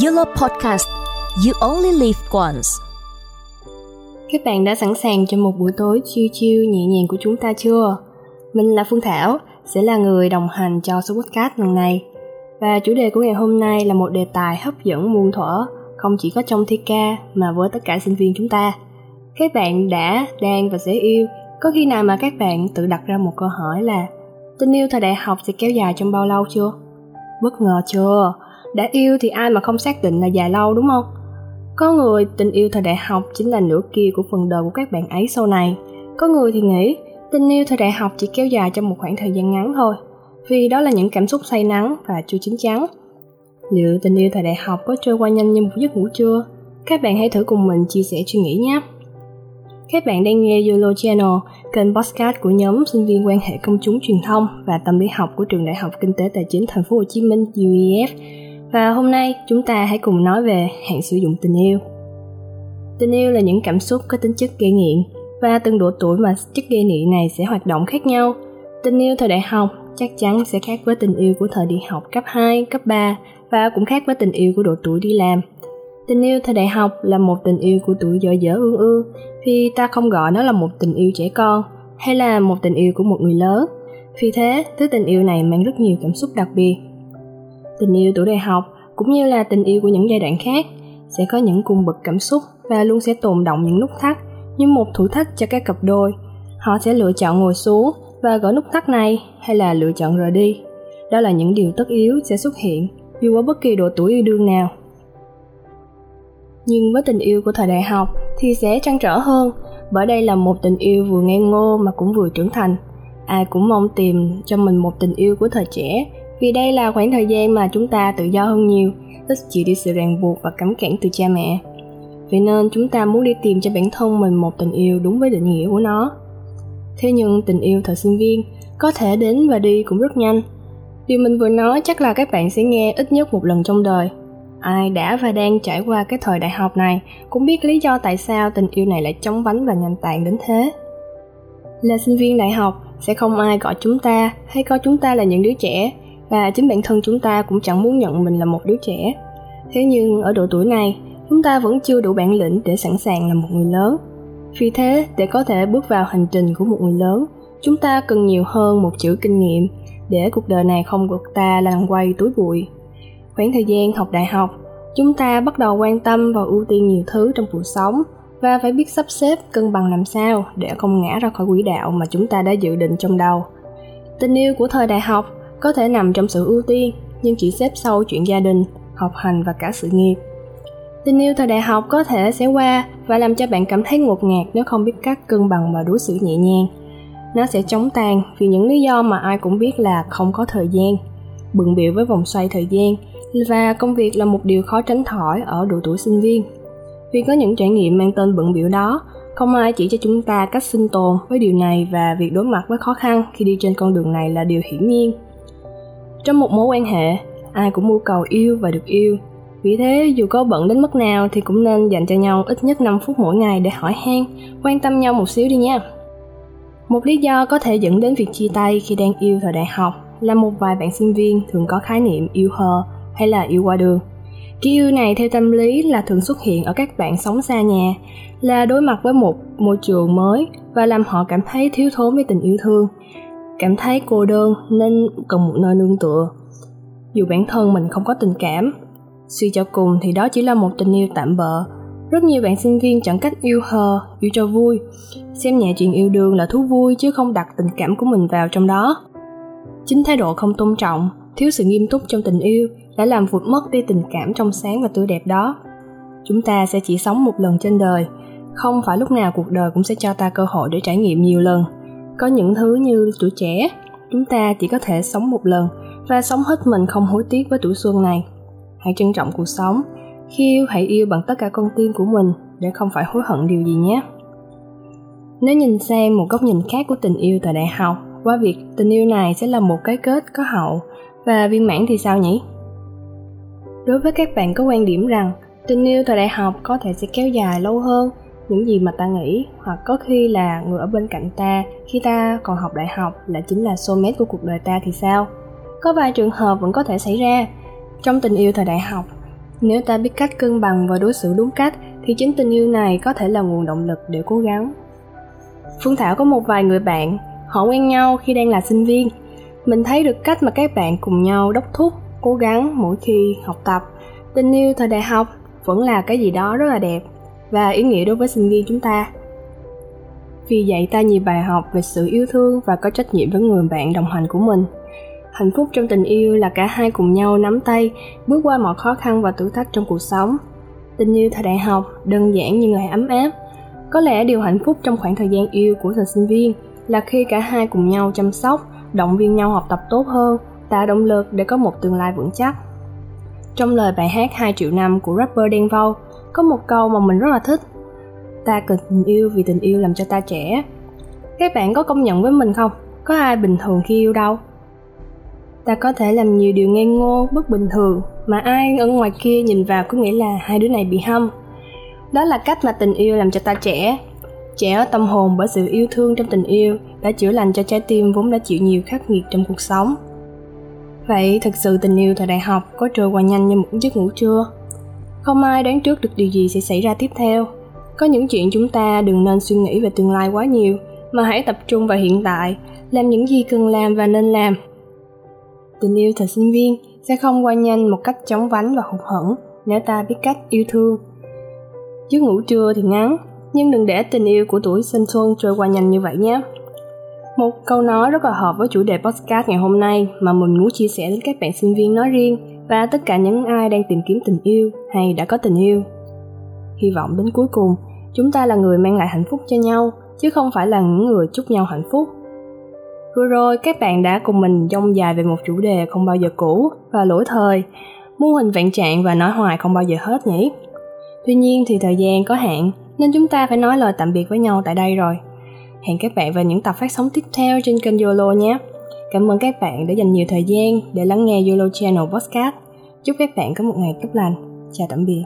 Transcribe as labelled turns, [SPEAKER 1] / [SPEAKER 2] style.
[SPEAKER 1] Yellow Podcast You Only Live Once
[SPEAKER 2] Các bạn đã sẵn sàng cho một buổi tối chiêu chiêu nhẹ nhàng của chúng ta chưa? Mình là Phương Thảo, sẽ là người đồng hành cho số podcast lần này. Và chủ đề của ngày hôm nay là một đề tài hấp dẫn muôn thuở, không chỉ có trong thi ca mà với tất cả sinh viên chúng ta. Các bạn đã, đang và sẽ yêu, có khi nào mà các bạn tự đặt ra một câu hỏi là tình yêu thời đại học sẽ kéo dài trong bao lâu chưa? Bất ngờ chưa? Đã yêu thì ai mà không xác định là dài lâu đúng không? Có người tình yêu thời đại học chính là nửa kia của phần đời của các bạn ấy sau này. Có người thì nghĩ tình yêu thời đại học chỉ kéo dài trong một khoảng thời gian ngắn thôi vì đó là những cảm xúc say nắng và chưa chín chắn. Liệu tình yêu thời đại học có trôi qua nhanh như một giấc ngủ chưa? Các bạn hãy thử cùng mình chia sẻ suy nghĩ nhé. Các bạn đang nghe Yolo Channel, kênh podcast của nhóm sinh viên quan hệ công chúng truyền thông và tâm lý học của trường Đại học Kinh tế Tài chính Thành phố Hồ Chí Minh UEF và hôm nay chúng ta hãy cùng nói về hạn sử dụng tình yêu. Tình yêu là những cảm xúc có tính chất gây nghiện và từng độ tuổi mà chất gây nghiện này sẽ hoạt động khác nhau. Tình yêu thời đại học chắc chắn sẽ khác với tình yêu của thời đi học cấp 2, cấp 3 và cũng khác với tình yêu của độ tuổi đi làm. Tình yêu thời đại học là một tình yêu của tuổi dở dở ương ương vì ta không gọi nó là một tình yêu trẻ con hay là một tình yêu của một người lớn. Vì thế, thứ tình yêu này mang rất nhiều cảm xúc đặc biệt tình yêu tuổi đại học, cũng như là tình yêu của những giai đoạn khác, sẽ có những cung bậc cảm xúc và luôn sẽ tồn động những nút thắt, như một thử thách cho các cặp đôi. Họ sẽ lựa chọn ngồi xuống và gỡ nút thắt này hay là lựa chọn rời đi. Đó là những điều tất yếu sẽ xuất hiện dù ở bất kỳ độ tuổi yêu đương nào. Nhưng với tình yêu của thời đại học thì sẽ trăn trở hơn, bởi đây là một tình yêu vừa ngây ngô mà cũng vừa trưởng thành. Ai cũng mong tìm cho mình một tình yêu của thời trẻ vì đây là khoảng thời gian mà chúng ta tự do hơn nhiều, ít chịu đi sự ràng buộc và cấm cản từ cha mẹ. Vậy nên chúng ta muốn đi tìm cho bản thân mình một tình yêu đúng với định nghĩa của nó. Thế nhưng tình yêu thời sinh viên có thể đến và đi cũng rất nhanh. Điều mình vừa nói chắc là các bạn sẽ nghe ít nhất một lần trong đời. Ai đã và đang trải qua cái thời đại học này cũng biết lý do tại sao tình yêu này lại chóng vánh và nhanh tàn đến thế. Là sinh viên đại học, sẽ không ai gọi chúng ta hay coi chúng ta là những đứa trẻ và chính bản thân chúng ta cũng chẳng muốn nhận mình là một đứa trẻ. Thế nhưng ở độ tuổi này, chúng ta vẫn chưa đủ bản lĩnh để sẵn sàng là một người lớn. Vì thế, để có thể bước vào hành trình của một người lớn, chúng ta cần nhiều hơn một chữ kinh nghiệm để cuộc đời này không gục ta lăn quay túi bụi. Khoảng thời gian học đại học, chúng ta bắt đầu quan tâm và ưu tiên nhiều thứ trong cuộc sống và phải biết sắp xếp cân bằng làm sao để không ngã ra khỏi quỹ đạo mà chúng ta đã dự định trong đầu. Tình yêu của thời đại học có thể nằm trong sự ưu tiên, nhưng chỉ xếp sau chuyện gia đình, học hành và cả sự nghiệp. Tình yêu thời đại học có thể sẽ qua và làm cho bạn cảm thấy ngột ngạt nếu không biết cách cân bằng và đối xử nhẹ nhàng. Nó sẽ chống tàn vì những lý do mà ai cũng biết là không có thời gian, bận biểu với vòng xoay thời gian, và công việc là một điều khó tránh khỏi ở độ tuổi sinh viên. Vì có những trải nghiệm mang tên bận biểu đó, không ai chỉ cho chúng ta cách sinh tồn với điều này và việc đối mặt với khó khăn khi đi trên con đường này là điều hiển nhiên trong một mối quan hệ, ai cũng mưu cầu yêu và được yêu. Vì thế, dù có bận đến mức nào thì cũng nên dành cho nhau ít nhất 5 phút mỗi ngày để hỏi han, quan tâm nhau một xíu đi nha. Một lý do có thể dẫn đến việc chia tay khi đang yêu thời đại học là một vài bạn sinh viên thường có khái niệm yêu hờ hay là yêu qua đường. Cái yêu này theo tâm lý là thường xuất hiện ở các bạn sống xa nhà, là đối mặt với một môi trường mới và làm họ cảm thấy thiếu thốn với tình yêu thương, cảm thấy cô đơn nên cần một nơi nương tựa. Dù bản thân mình không có tình cảm, suy cho cùng thì đó chỉ là một tình yêu tạm bợ. Rất nhiều bạn sinh viên chọn cách yêu hờ, yêu cho vui. Xem nhẹ chuyện yêu đương là thú vui chứ không đặt tình cảm của mình vào trong đó. Chính thái độ không tôn trọng, thiếu sự nghiêm túc trong tình yêu đã làm vụt mất đi tình cảm trong sáng và tươi đẹp đó. Chúng ta sẽ chỉ sống một lần trên đời, không phải lúc nào cuộc đời cũng sẽ cho ta cơ hội để trải nghiệm nhiều lần có những thứ như tuổi trẻ, chúng ta chỉ có thể sống một lần và sống hết mình không hối tiếc với tuổi xuân này. Hãy trân trọng cuộc sống khi yêu hãy yêu bằng tất cả con tim của mình để không phải hối hận điều gì nhé. Nếu nhìn sang một góc nhìn khác của tình yêu tại đại học, qua việc tình yêu này sẽ là một cái kết có hậu và viên mãn thì sao nhỉ? Đối với các bạn có quan điểm rằng tình yêu thời đại học có thể sẽ kéo dài lâu hơn những gì mà ta nghĩ hoặc có khi là người ở bên cạnh ta khi ta còn học đại học là chính là soulmate của cuộc đời ta thì sao có vài trường hợp vẫn có thể xảy ra trong tình yêu thời đại học Nếu ta biết cách cân bằng và đối xử đúng cách thì chính tình yêu này có thể là nguồn động lực để cố gắng. Phương Thảo có một vài người bạn, họ quen nhau khi đang là sinh viên. Mình thấy được cách mà các bạn cùng nhau đốc thúc, cố gắng mỗi khi học tập. Tình yêu thời đại học vẫn là cái gì đó rất là đẹp và ý nghĩa đối với sinh viên chúng ta. Vì dạy ta nhiều bài học về sự yêu thương và có trách nhiệm với người bạn đồng hành của mình. Hạnh phúc trong tình yêu là cả hai cùng nhau nắm tay, bước qua mọi khó khăn và thử thách trong cuộc sống. Tình yêu thời đại học đơn giản nhưng lại ấm áp. Có lẽ điều hạnh phúc trong khoảng thời gian yêu của thời sinh viên là khi cả hai cùng nhau chăm sóc, động viên nhau học tập tốt hơn, tạo động lực để có một tương lai vững chắc. Trong lời bài hát 2 triệu năm của rapper Đen Vâu, có một câu mà mình rất là thích. Ta cần tình yêu vì tình yêu làm cho ta trẻ. Các bạn có công nhận với mình không? Có ai bình thường khi yêu đâu? Ta có thể làm nhiều điều ngây ngô, bất bình thường mà ai ở ngoài kia nhìn vào cứ nghĩ là hai đứa này bị hâm. Đó là cách mà tình yêu làm cho ta trẻ. Trẻ ở tâm hồn bởi sự yêu thương trong tình yêu đã chữa lành cho trái tim vốn đã chịu nhiều khắc nghiệt trong cuộc sống. Vậy thực sự tình yêu thời đại học có trôi qua nhanh như một giấc ngủ chưa? Không ai đoán trước được điều gì sẽ xảy ra tiếp theo. Có những chuyện chúng ta đừng nên suy nghĩ về tương lai quá nhiều, mà hãy tập trung vào hiện tại, làm những gì cần làm và nên làm. Tình yêu thời sinh viên sẽ không qua nhanh một cách chóng vánh và hụt hẫng nếu ta biết cách yêu thương. Giấc ngủ trưa thì ngắn, nhưng đừng để tình yêu của tuổi sinh xuân trôi qua nhanh như vậy nhé. Một câu nói rất là hợp với chủ đề podcast ngày hôm nay mà mình muốn chia sẻ đến các bạn sinh viên nói riêng và tất cả những ai đang tìm kiếm tình yêu hay đã có tình yêu. Hy vọng đến cuối cùng, chúng ta là người mang lại hạnh phúc cho nhau, chứ không phải là những người chúc nhau hạnh phúc. Vừa rồi các bạn đã cùng mình dông dài về một chủ đề không bao giờ cũ và lỗi thời, mô hình vạn trạng và nói hoài không bao giờ hết nhỉ. Tuy nhiên thì thời gian có hạn nên chúng ta phải nói lời tạm biệt với nhau tại đây rồi. Hẹn các bạn vào những tập phát sóng tiếp theo trên kênh YOLO nhé. Cảm ơn các bạn đã dành nhiều thời gian để lắng nghe YOLO Channel Podcast. Chúc các bạn có một ngày tốt lành. Chào tạm biệt.